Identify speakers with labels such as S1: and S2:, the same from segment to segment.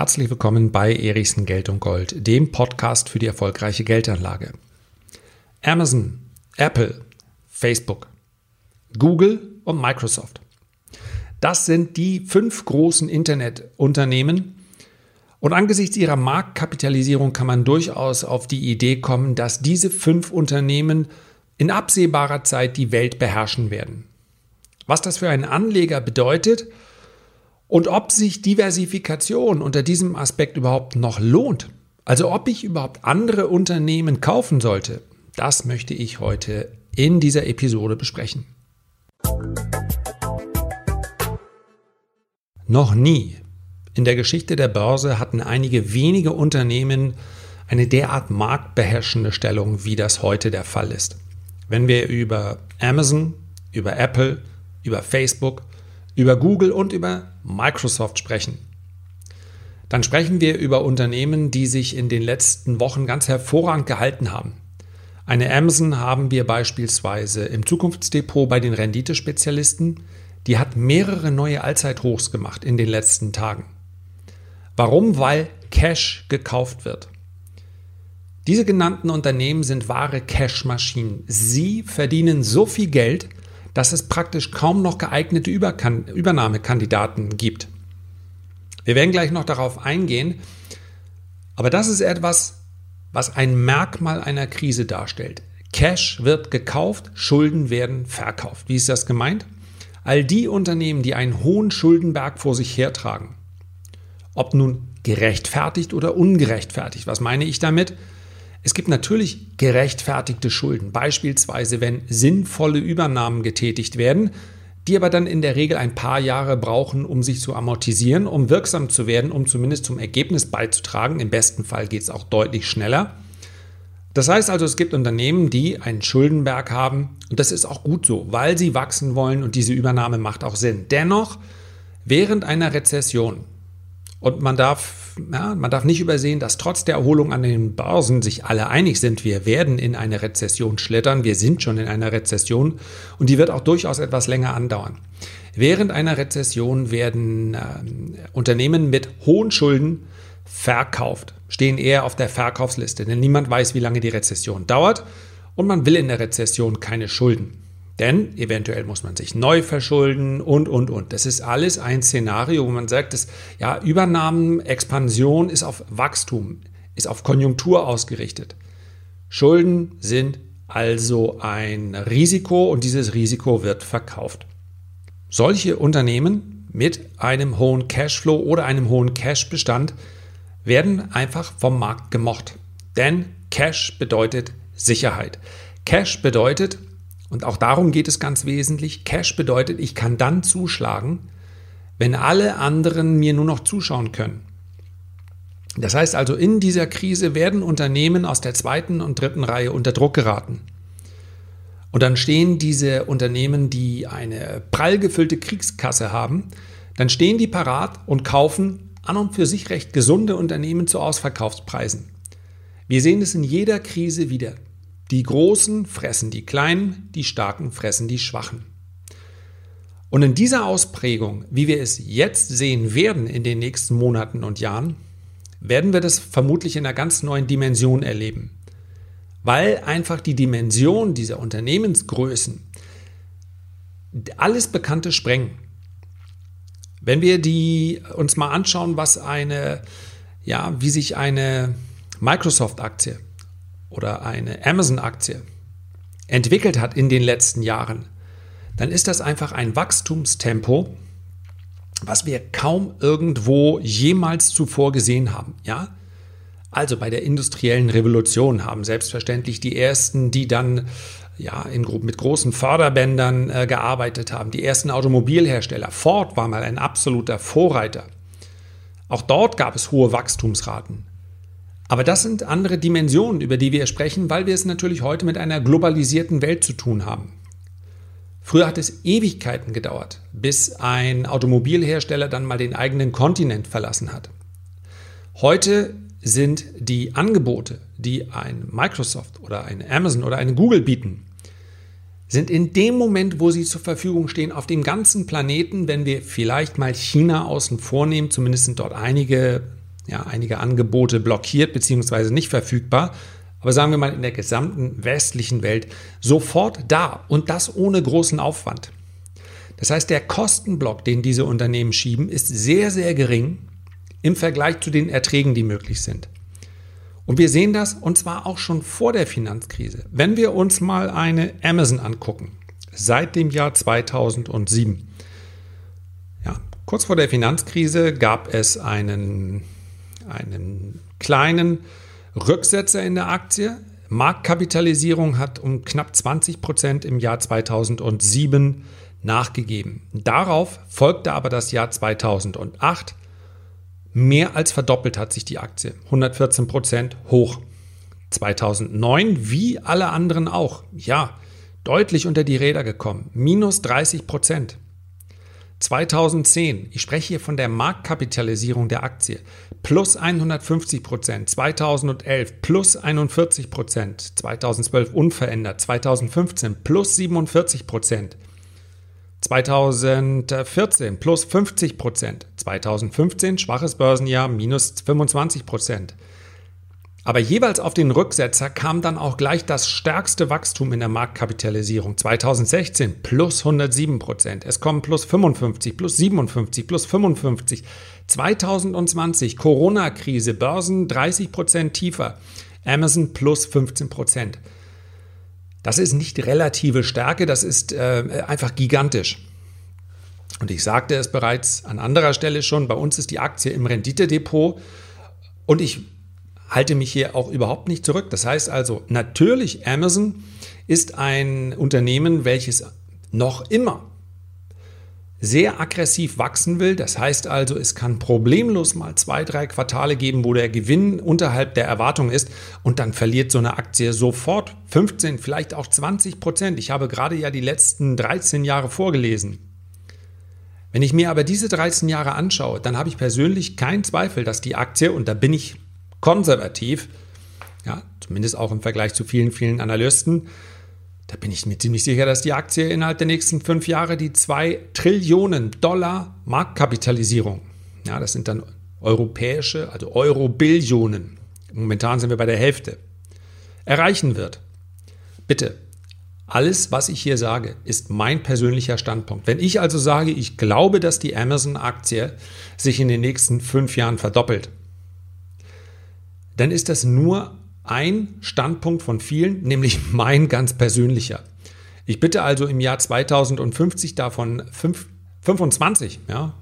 S1: Herzlich willkommen bei Erichsen Geld und Gold, dem Podcast für die erfolgreiche Geldanlage. Amazon, Apple, Facebook, Google und Microsoft. Das sind die fünf großen Internetunternehmen. Und angesichts ihrer Marktkapitalisierung kann man durchaus auf die Idee kommen, dass diese fünf Unternehmen in absehbarer Zeit die Welt beherrschen werden. Was das für einen Anleger bedeutet und ob sich Diversifikation unter diesem Aspekt überhaupt noch lohnt, also ob ich überhaupt andere Unternehmen kaufen sollte, das möchte ich heute in dieser Episode besprechen. Noch nie in der Geschichte der Börse hatten einige wenige Unternehmen eine derart marktbeherrschende Stellung, wie das heute der Fall ist. Wenn wir über Amazon, über Apple, über Facebook, über Google und über Microsoft sprechen, dann sprechen wir über Unternehmen, die sich in den letzten Wochen ganz hervorragend gehalten haben. Eine Amazon haben wir beispielsweise im Zukunftsdepot bei den Renditespezialisten. Die hat mehrere neue Allzeithochs gemacht in den letzten Tagen. Warum? Weil Cash gekauft wird. Diese genannten Unternehmen sind wahre Cash-Maschinen. Sie verdienen so viel Geld, dass es praktisch kaum noch geeignete Überkan Übernahmekandidaten gibt. Wir werden gleich noch darauf eingehen, aber das ist etwas, was ein Merkmal einer Krise darstellt. Cash wird gekauft, Schulden werden verkauft. Wie ist das gemeint? All die Unternehmen, die einen hohen Schuldenberg vor sich hertragen, ob nun gerechtfertigt oder ungerechtfertigt, was meine ich damit? Es gibt natürlich gerechtfertigte Schulden, beispielsweise wenn sinnvolle Übernahmen getätigt werden, die aber dann in der Regel ein paar Jahre brauchen, um sich zu amortisieren, um wirksam zu werden, um zumindest zum Ergebnis beizutragen. Im besten Fall geht es auch deutlich schneller. Das heißt also, es gibt Unternehmen, die einen Schuldenberg haben und das ist auch gut so, weil sie wachsen wollen und diese Übernahme macht auch Sinn. Dennoch, während einer Rezession, und man darf, ja, man darf nicht übersehen, dass trotz der Erholung an den Börsen sich alle einig sind, wir werden in eine Rezession schlittern, wir sind schon in einer Rezession und die wird auch durchaus etwas länger andauern. Während einer Rezession werden äh, Unternehmen mit hohen Schulden verkauft, stehen eher auf der Verkaufsliste, denn niemand weiß, wie lange die Rezession dauert und man will in der Rezession keine Schulden. Denn eventuell muss man sich neu verschulden und, und, und. Das ist alles ein Szenario, wo man sagt, dass ja, Übernahmen, Expansion ist auf Wachstum, ist auf Konjunktur ausgerichtet. Schulden sind also ein Risiko und dieses Risiko wird verkauft. Solche Unternehmen mit einem hohen Cashflow oder einem hohen Cashbestand werden einfach vom Markt gemocht. Denn Cash bedeutet Sicherheit. Cash bedeutet, und auch darum geht es ganz wesentlich. Cash bedeutet, ich kann dann zuschlagen, wenn alle anderen mir nur noch zuschauen können. Das heißt also, in dieser Krise werden Unternehmen aus der zweiten und dritten Reihe unter Druck geraten. Und dann stehen diese Unternehmen, die eine prall gefüllte Kriegskasse haben, dann stehen die parat und kaufen an und für sich recht gesunde Unternehmen zu Ausverkaufspreisen. Wir sehen es in jeder Krise wieder. Die Großen fressen die Kleinen, die Starken fressen die Schwachen. Und in dieser Ausprägung, wie wir es jetzt sehen werden in den nächsten Monaten und Jahren, werden wir das vermutlich in einer ganz neuen Dimension erleben. Weil einfach die Dimension dieser Unternehmensgrößen alles Bekannte sprengen. Wenn wir die uns mal anschauen, was eine, ja, wie sich eine Microsoft-Aktie oder eine Amazon-Aktie entwickelt hat in den letzten Jahren, dann ist das einfach ein Wachstumstempo, was wir kaum irgendwo jemals zuvor gesehen haben. Ja? Also bei der industriellen Revolution haben selbstverständlich die ersten, die dann ja, in, mit großen Förderbändern äh, gearbeitet haben, die ersten Automobilhersteller. Ford war mal ein absoluter Vorreiter. Auch dort gab es hohe Wachstumsraten. Aber das sind andere Dimensionen, über die wir sprechen, weil wir es natürlich heute mit einer globalisierten Welt zu tun haben. Früher hat es Ewigkeiten gedauert, bis ein Automobilhersteller dann mal den eigenen Kontinent verlassen hat. Heute sind die Angebote, die ein Microsoft oder ein Amazon oder eine Google bieten, sind in dem Moment, wo sie zur Verfügung stehen, auf dem ganzen Planeten, wenn wir vielleicht mal China außen vornehmen, zumindest sind dort einige ja, einige Angebote blockiert bzw. nicht verfügbar, aber sagen wir mal in der gesamten westlichen Welt sofort da und das ohne großen Aufwand. Das heißt, der Kostenblock, den diese Unternehmen schieben, ist sehr, sehr gering im Vergleich zu den Erträgen, die möglich sind. Und wir sehen das und zwar auch schon vor der Finanzkrise. Wenn wir uns mal eine Amazon angucken, seit dem Jahr 2007. Ja, kurz vor der Finanzkrise gab es einen, einen kleinen Rücksetzer in der Aktie. Marktkapitalisierung hat um knapp 20 Prozent im Jahr 2007 nachgegeben. Darauf folgte aber das Jahr 2008. Mehr als verdoppelt hat sich die Aktie. 114 Prozent hoch. 2009, wie alle anderen auch, ja, deutlich unter die Räder gekommen. Minus 30 Prozent. 2010, ich spreche hier von der Marktkapitalisierung der Aktie, plus 150 Prozent, 2011 plus 41 Prozent, 2012 unverändert, 2015 plus 47 Prozent, 2014 plus 50 Prozent, 2015 schwaches Börsenjahr. Minus 25 Prozent, aber jeweils auf den Rücksetzer kam dann auch gleich das stärkste Wachstum in der Marktkapitalisierung. 2016 plus 107 Prozent. Es kommen plus 55, plus 57, plus 55. 2020 Corona-Krise, Börsen 30 Prozent tiefer. Amazon plus 15 Prozent. Das ist nicht relative Stärke, das ist äh, einfach gigantisch. Und ich sagte es bereits an anderer Stelle schon, bei uns ist die Aktie im Renditedepot und ich halte mich hier auch überhaupt nicht zurück. Das heißt also, natürlich, Amazon ist ein Unternehmen, welches noch immer sehr aggressiv wachsen will. Das heißt also, es kann problemlos mal zwei, drei Quartale geben, wo der Gewinn unterhalb der Erwartung ist und dann verliert so eine Aktie sofort 15, vielleicht auch 20 Prozent. Ich habe gerade ja die letzten 13 Jahre vorgelesen. Wenn ich mir aber diese 13 Jahre anschaue, dann habe ich persönlich keinen Zweifel, dass die Aktie, und da bin ich konservativ, ja, zumindest auch im Vergleich zu vielen, vielen Analysten, da bin ich mir ziemlich sicher, dass die Aktie innerhalb der nächsten fünf Jahre die zwei Trillionen Dollar Marktkapitalisierung, ja, das sind dann europäische, also Euro-Billionen, momentan sind wir bei der Hälfte, erreichen wird. Bitte, alles, was ich hier sage, ist mein persönlicher Standpunkt. Wenn ich also sage, ich glaube, dass die Amazon-Aktie sich in den nächsten fünf Jahren verdoppelt, dann ist das nur ein Standpunkt von vielen, nämlich mein ganz persönlicher. Ich bitte also im Jahr 2050 davon 5, 25, ja,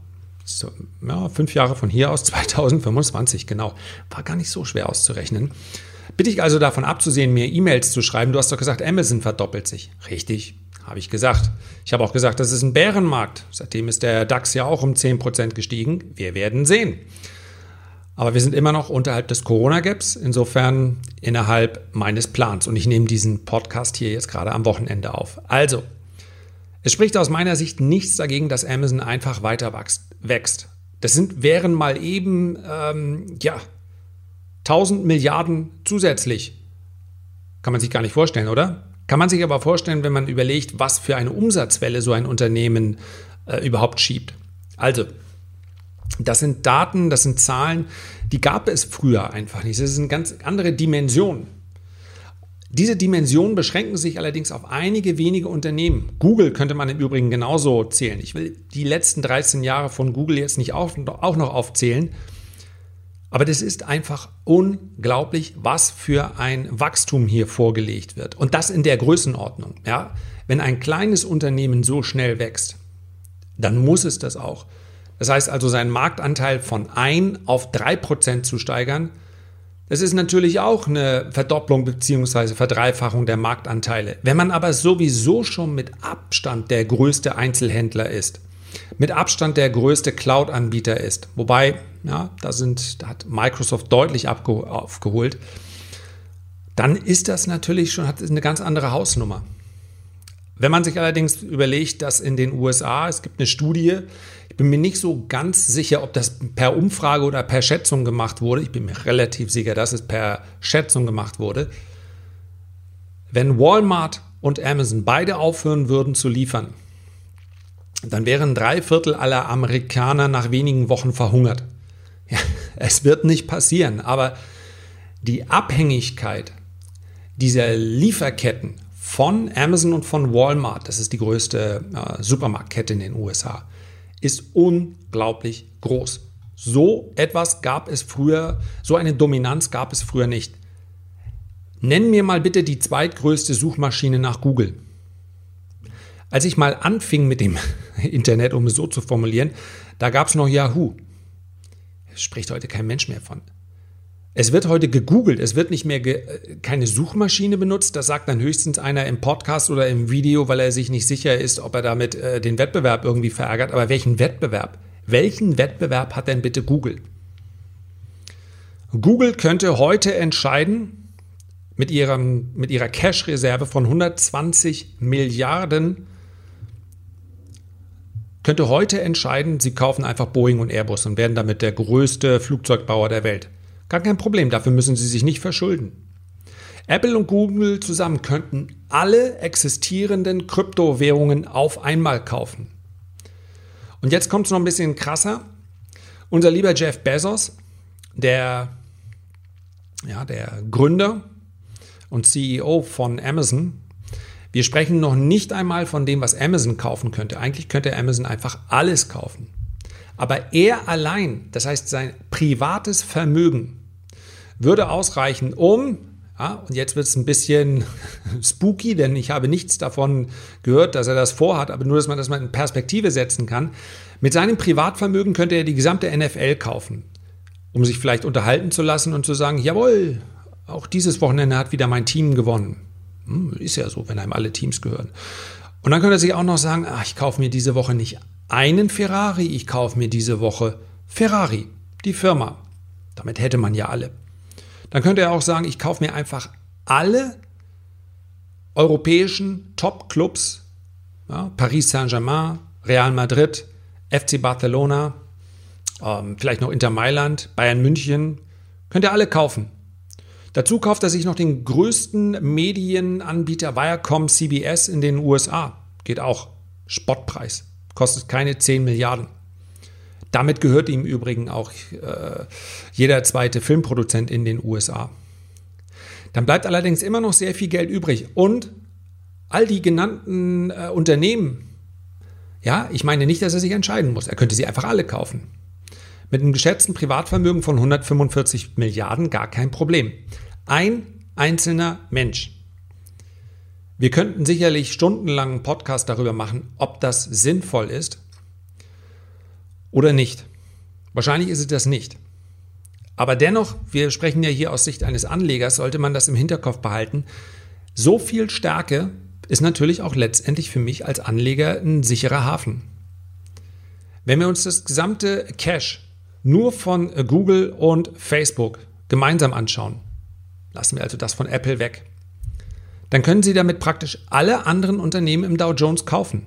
S1: so, ja, fünf Jahre von hier aus 2025, genau. War gar nicht so schwer auszurechnen. Bitte ich also davon abzusehen, mir E-Mails zu schreiben. Du hast doch gesagt, Amazon verdoppelt sich. Richtig, habe ich gesagt. Ich habe auch gesagt, das ist ein Bärenmarkt. Seitdem ist der DAX ja auch um 10% gestiegen. Wir werden sehen. Aber wir sind immer noch unterhalb des Corona-Gaps, insofern innerhalb meines Plans. Und ich nehme diesen Podcast hier jetzt gerade am Wochenende auf. Also, es spricht aus meiner Sicht nichts dagegen, dass Amazon einfach weiter wächst. Das sind, wären mal eben, ähm, ja, 1000 Milliarden zusätzlich. Kann man sich gar nicht vorstellen, oder? Kann man sich aber vorstellen, wenn man überlegt, was für eine Umsatzwelle so ein Unternehmen äh, überhaupt schiebt. Also, das sind Daten, das sind Zahlen, die gab es früher einfach nicht. Das ist eine ganz andere Dimension. Diese Dimensionen beschränken sich allerdings auf einige wenige Unternehmen. Google könnte man im Übrigen genauso zählen. Ich will die letzten 13 Jahre von Google jetzt nicht auch noch aufzählen. Aber das ist einfach unglaublich, was für ein Wachstum hier vorgelegt wird. Und das in der Größenordnung. Ja? Wenn ein kleines Unternehmen so schnell wächst, dann muss es das auch. Das heißt also, seinen Marktanteil von 1 auf 3% zu steigern, das ist natürlich auch eine Verdopplung bzw. Verdreifachung der Marktanteile. Wenn man aber sowieso schon mit Abstand der größte Einzelhändler ist, mit Abstand der größte Cloud-Anbieter ist, wobei, ja, da, sind, da hat Microsoft deutlich aufgeholt, dann ist das natürlich schon hat eine ganz andere Hausnummer. Wenn man sich allerdings überlegt, dass in den USA, es gibt eine Studie, ich bin mir nicht so ganz sicher, ob das per Umfrage oder per Schätzung gemacht wurde. Ich bin mir relativ sicher, dass es per Schätzung gemacht wurde. Wenn Walmart und Amazon beide aufhören würden zu liefern, dann wären drei Viertel aller Amerikaner nach wenigen Wochen verhungert. Ja, Es wird nicht passieren, aber die Abhängigkeit dieser Lieferketten von Amazon und von Walmart, das ist die größte äh, Supermarktkette in den USA, ist unglaublich groß. So etwas gab es früher, so eine Dominanz gab es früher nicht. Nenn mir mal bitte die zweitgrößte Suchmaschine nach Google. Als ich mal anfing mit dem Internet, um es so zu formulieren, da gab es noch Yahoo. Spricht heute kein Mensch mehr von. Es wird heute gegoogelt, es wird nicht mehr keine Suchmaschine benutzt. Das sagt dann höchstens einer im Podcast oder im Video, weil er sich nicht sicher ist, ob er damit äh, den Wettbewerb irgendwie verärgert. Aber welchen Wettbewerb? Welchen Wettbewerb hat denn bitte Google? Google könnte heute entscheiden, mit, ihrem, mit ihrer Cash-Reserve von 120 Milliarden, könnte heute entscheiden, sie kaufen einfach Boeing und Airbus und werden damit der größte Flugzeugbauer der Welt. Gar kein Problem, dafür müssen sie sich nicht verschulden. Apple und Google zusammen könnten alle existierenden Kryptowährungen auf einmal kaufen. Und jetzt kommt es noch ein bisschen krasser. Unser lieber Jeff Bezos, der, ja, der Gründer und CEO von Amazon, wir sprechen noch nicht einmal von dem, was Amazon kaufen könnte. Eigentlich könnte Amazon einfach alles kaufen. Aber er allein, das heißt sein privates Vermögen, würde ausreichen, um, ja, und jetzt wird es ein bisschen spooky, denn ich habe nichts davon gehört, dass er das vorhat, aber nur, dass man das mal in Perspektive setzen kann. Mit seinem Privatvermögen könnte er die gesamte NFL kaufen, um sich vielleicht unterhalten zu lassen und zu sagen, jawohl, auch dieses Wochenende hat wieder mein Team gewonnen. Hm, ist ja so, wenn einem alle Teams gehören. Und dann könnte er sich auch noch sagen, ach, ich kaufe mir diese Woche nicht einen Ferrari, ich kaufe mir diese Woche Ferrari, die Firma. Damit hätte man ja alle. Dann könnte er auch sagen, ich kaufe mir einfach alle europäischen Top-Clubs, ja, Paris Saint-Germain, Real Madrid, FC Barcelona, ähm, vielleicht noch Inter Mailand, Bayern München, könnt ihr alle kaufen. Dazu kauft er sich noch den größten Medienanbieter Viacom CBS in den USA. Geht auch. Spottpreis. Kostet keine 10 Milliarden. Damit gehört ihm übrigens auch äh, jeder zweite Filmproduzent in den USA. Dann bleibt allerdings immer noch sehr viel Geld übrig. Und all die genannten äh, Unternehmen, ja, ich meine nicht, dass er sich entscheiden muss. Er könnte sie einfach alle kaufen. Mit einem geschätzten Privatvermögen von 145 Milliarden gar kein Problem. Ein einzelner Mensch. Wir könnten sicherlich stundenlang einen Podcast darüber machen, ob das sinnvoll ist oder nicht. Wahrscheinlich ist es das nicht. Aber dennoch, wir sprechen ja hier aus Sicht eines Anlegers, sollte man das im Hinterkopf behalten. So viel Stärke ist natürlich auch letztendlich für mich als Anleger ein sicherer Hafen. Wenn wir uns das gesamte Cash nur von Google und Facebook gemeinsam anschauen, lassen wir also das von Apple weg, dann können Sie damit praktisch alle anderen Unternehmen im Dow Jones kaufen.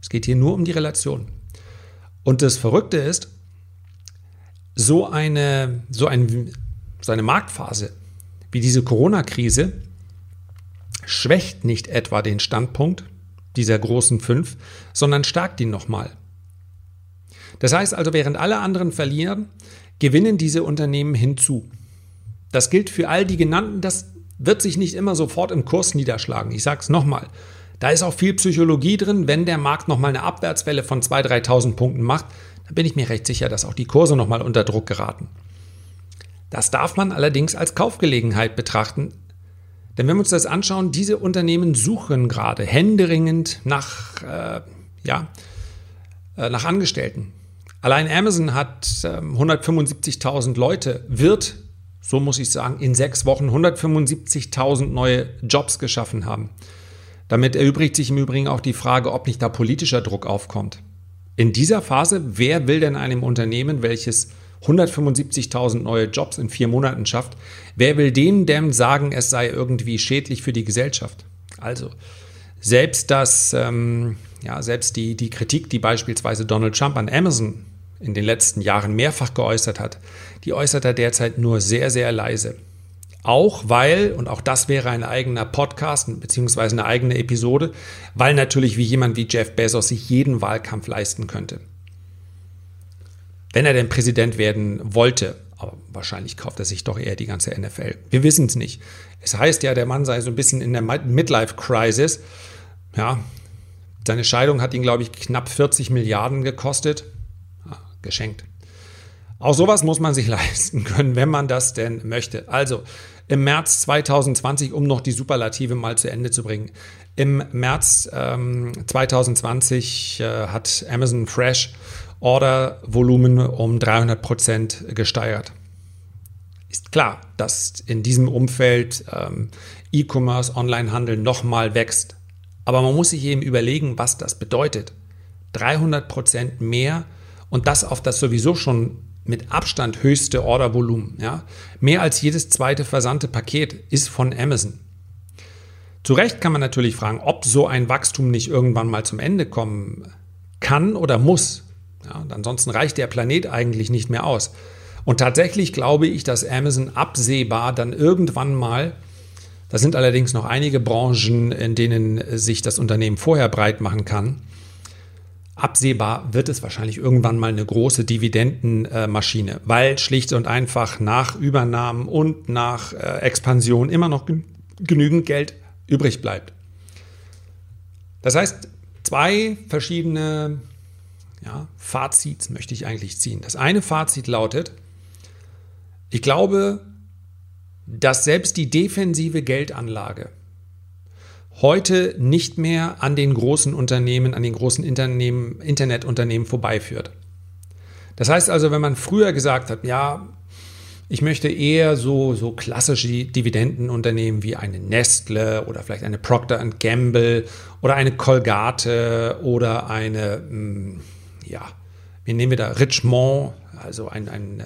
S1: Es geht hier nur um die Relation. Und das Verrückte ist, so eine, so, ein, so eine Marktphase wie diese Corona-Krise schwächt nicht etwa den Standpunkt dieser großen fünf, sondern stärkt ihn nochmal. Das heißt also, während alle anderen verlieren, gewinnen diese Unternehmen hinzu. Das gilt für all die genannten, das wird sich nicht immer sofort im Kurs niederschlagen. Ich sage es nochmal. Da ist auch viel Psychologie drin. Wenn der Markt nochmal eine Abwärtswelle von 2.000, 3.000 Punkten macht, dann bin ich mir recht sicher, dass auch die Kurse nochmal unter Druck geraten. Das darf man allerdings als Kaufgelegenheit betrachten. Denn wenn wir uns das anschauen, diese Unternehmen suchen gerade händeringend nach, äh, ja, äh, nach Angestellten. Allein Amazon hat äh, 175.000 Leute, wird, so muss ich sagen, in sechs Wochen 175.000 neue Jobs geschaffen haben. Damit erübrigt sich im Übrigen auch die Frage, ob nicht da politischer Druck aufkommt. In dieser Phase, wer will denn einem Unternehmen, welches 175.000 neue Jobs in vier Monaten schafft, wer will denen denn sagen, es sei irgendwie schädlich für die Gesellschaft? Also, selbst das, ähm, ja, selbst die, die Kritik, die beispielsweise Donald Trump an Amazon in den letzten Jahren mehrfach geäußert hat, die äußert er derzeit nur sehr, sehr leise. Auch weil, und auch das wäre ein eigener Podcast beziehungsweise eine eigene Episode, weil natürlich wie jemand wie Jeff Bezos sich jeden Wahlkampf leisten könnte. wenn er denn Präsident werden wollte. Aber wahrscheinlich kauft er sich doch eher die ganze NFL. Wir wissen es nicht. Es heißt ja, der Mann sei so ein bisschen in der Midlife-Crisis. Ja, seine Scheidung hat ihn, glaube ich, knapp 40 Milliarden gekostet. Ja, geschenkt. Auch sowas muss man sich leisten können, wenn man das denn möchte. Also im März 2020, um noch die Superlative mal zu Ende zu bringen. Im März ähm, 2020 äh, hat Amazon Fresh Ordervolumen um 300 Prozent gesteigert. Ist klar, dass in diesem Umfeld ähm, E-Commerce, Onlinehandel nochmal wächst. Aber man muss sich eben überlegen, was das bedeutet. 300 Prozent mehr und das auf das sowieso schon mit Abstand höchste Ordervolumen. Ja? Mehr als jedes zweite versandte Paket ist von Amazon. Zu Recht kann man natürlich fragen, ob so ein Wachstum nicht irgendwann mal zum Ende kommen kann oder muss. Ja, ansonsten reicht der Planet eigentlich nicht mehr aus. Und tatsächlich glaube ich, dass Amazon absehbar dann irgendwann mal, da sind allerdings noch einige Branchen, in denen sich das Unternehmen vorher breit machen kann, absehbar wird es wahrscheinlich irgendwann mal eine große Dividendenmaschine, weil schlicht und einfach nach Übernahmen und nach äh, Expansion immer noch genügend Geld übrig bleibt. Das heißt, zwei verschiedene ja, Fazits möchte ich eigentlich ziehen. Das eine Fazit lautet, ich glaube, dass selbst die defensive Geldanlage heute nicht mehr an den großen Unternehmen, an den großen Unternehmen, Internetunternehmen vorbeiführt. Das heißt also, wenn man früher gesagt hat, ja, ich möchte eher so, so klassische Dividendenunternehmen wie eine Nestle oder vielleicht eine Procter Gamble oder eine Colgate oder eine, hm, ja, wie nehmen wir da, Richemont, also ein, ein äh,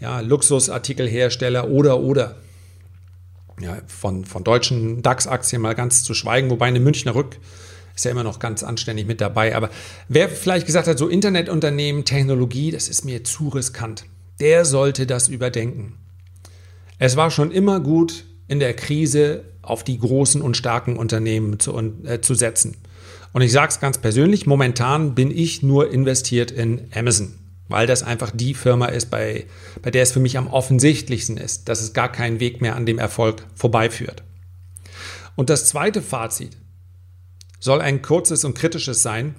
S1: ja, Luxusartikelhersteller oder, oder ja, von, von deutschen DAX-Aktien mal ganz zu schweigen, wobei eine Münchner Rück ist ja immer noch ganz anständig mit dabei. Aber wer vielleicht gesagt hat, so Internetunternehmen, Technologie, das ist mir zu riskant, der sollte das überdenken. Es war schon immer gut, in der Krise auf die großen und starken Unternehmen zu, äh, zu setzen. Und ich sage es ganz persönlich, momentan bin ich nur investiert in Amazon weil das einfach die Firma ist, bei, bei der es für mich am offensichtlichsten ist, dass es gar keinen Weg mehr an dem Erfolg vorbeiführt. Und das zweite Fazit soll ein kurzes und kritisches sein.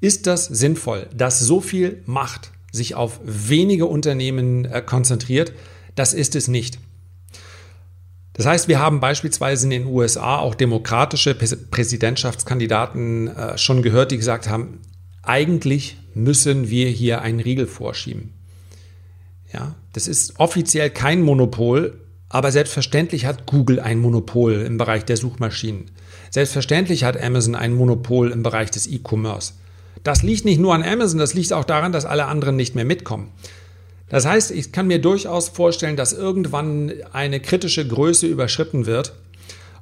S1: Ist das sinnvoll, dass so viel Macht sich auf wenige Unternehmen äh, konzentriert? Das ist es nicht. Das heißt, wir haben beispielsweise in den USA auch demokratische Präsidentschaftskandidaten äh, schon gehört, die gesagt haben, eigentlich müssen wir hier einen Riegel vorschieben. Ja, das ist offiziell kein Monopol, aber selbstverständlich hat Google ein Monopol im Bereich der Suchmaschinen. Selbstverständlich hat Amazon ein Monopol im Bereich des E-Commerce. Das liegt nicht nur an Amazon, das liegt auch daran, dass alle anderen nicht mehr mitkommen. Das heißt, ich kann mir durchaus vorstellen, dass irgendwann eine kritische Größe überschritten wird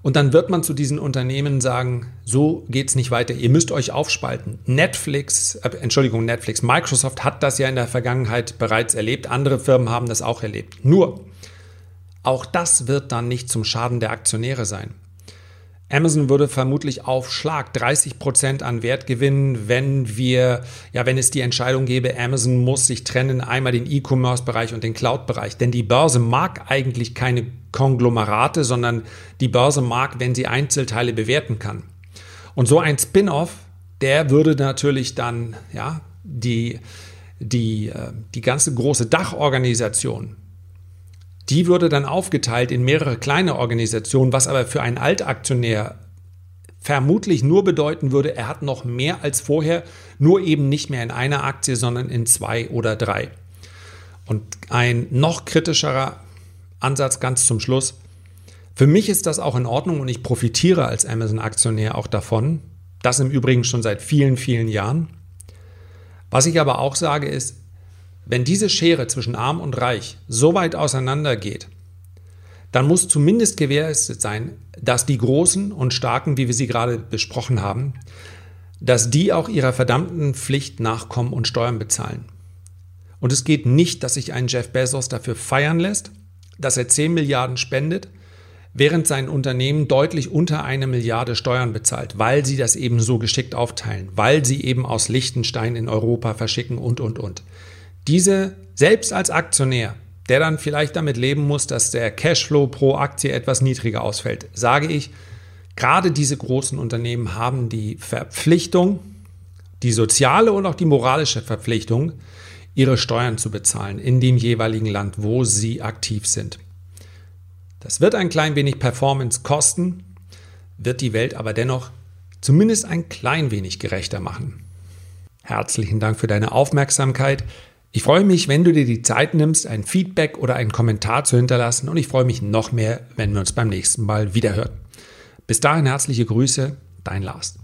S1: und dann wird man zu diesen Unternehmen sagen, so geht es nicht weiter, ihr müsst euch aufspalten. Netflix, äh, Entschuldigung, Netflix, Microsoft hat das ja in der Vergangenheit bereits erlebt, andere Firmen haben das auch erlebt. Nur, auch das wird dann nicht zum Schaden der Aktionäre sein. Amazon würde vermutlich auf Schlag 30 Prozent an Wert gewinnen, wenn wir, ja, wenn es die Entscheidung gäbe, Amazon muss sich trennen, einmal den E-Commerce-Bereich und den Cloud-Bereich. Denn die Börse mag eigentlich keine Konglomerate, sondern die Börse mag, wenn sie Einzelteile bewerten kann. Und so ein Spin-off, der würde natürlich dann, ja, die, die, äh, die ganze große Dachorganisation, die würde dann aufgeteilt in mehrere kleine Organisationen, was aber für einen Altaktionär vermutlich nur bedeuten würde, er hat noch mehr als vorher, nur eben nicht mehr in einer Aktie, sondern in zwei oder drei. Und ein noch kritischerer Ansatz ganz zum Schluss. Für mich ist das auch in Ordnung und ich profitiere als Amazon-Aktionär auch davon. Das im Übrigen schon seit vielen, vielen Jahren. Was ich aber auch sage ist, wenn diese Schere zwischen arm und reich so weit auseinander geht, dann muss zumindest gewährleistet sein, dass die Großen und Starken, wie wir sie gerade besprochen haben, dass die auch ihrer verdammten Pflicht nachkommen und Steuern bezahlen. Und es geht nicht, dass sich ein Jeff Bezos dafür feiern lässt, dass er 10 Milliarden spendet, während sein Unternehmen deutlich unter eine Milliarde Steuern bezahlt, weil sie das eben so geschickt aufteilen, weil sie eben aus Liechtenstein in Europa verschicken und, und, und. Diese selbst als Aktionär, der dann vielleicht damit leben muss, dass der Cashflow pro Aktie etwas niedriger ausfällt, sage ich, gerade diese großen Unternehmen haben die Verpflichtung, die soziale und auch die moralische Verpflichtung, ihre Steuern zu bezahlen in dem jeweiligen Land, wo sie aktiv sind. Das wird ein klein wenig Performance kosten, wird die Welt aber dennoch zumindest ein klein wenig gerechter machen. Herzlichen Dank für deine Aufmerksamkeit. Ich freue mich, wenn du dir die Zeit nimmst, ein Feedback oder einen Kommentar zu hinterlassen und ich freue mich noch mehr, wenn wir uns beim nächsten Mal wiederhören. Bis dahin herzliche Grüße, dein Lars.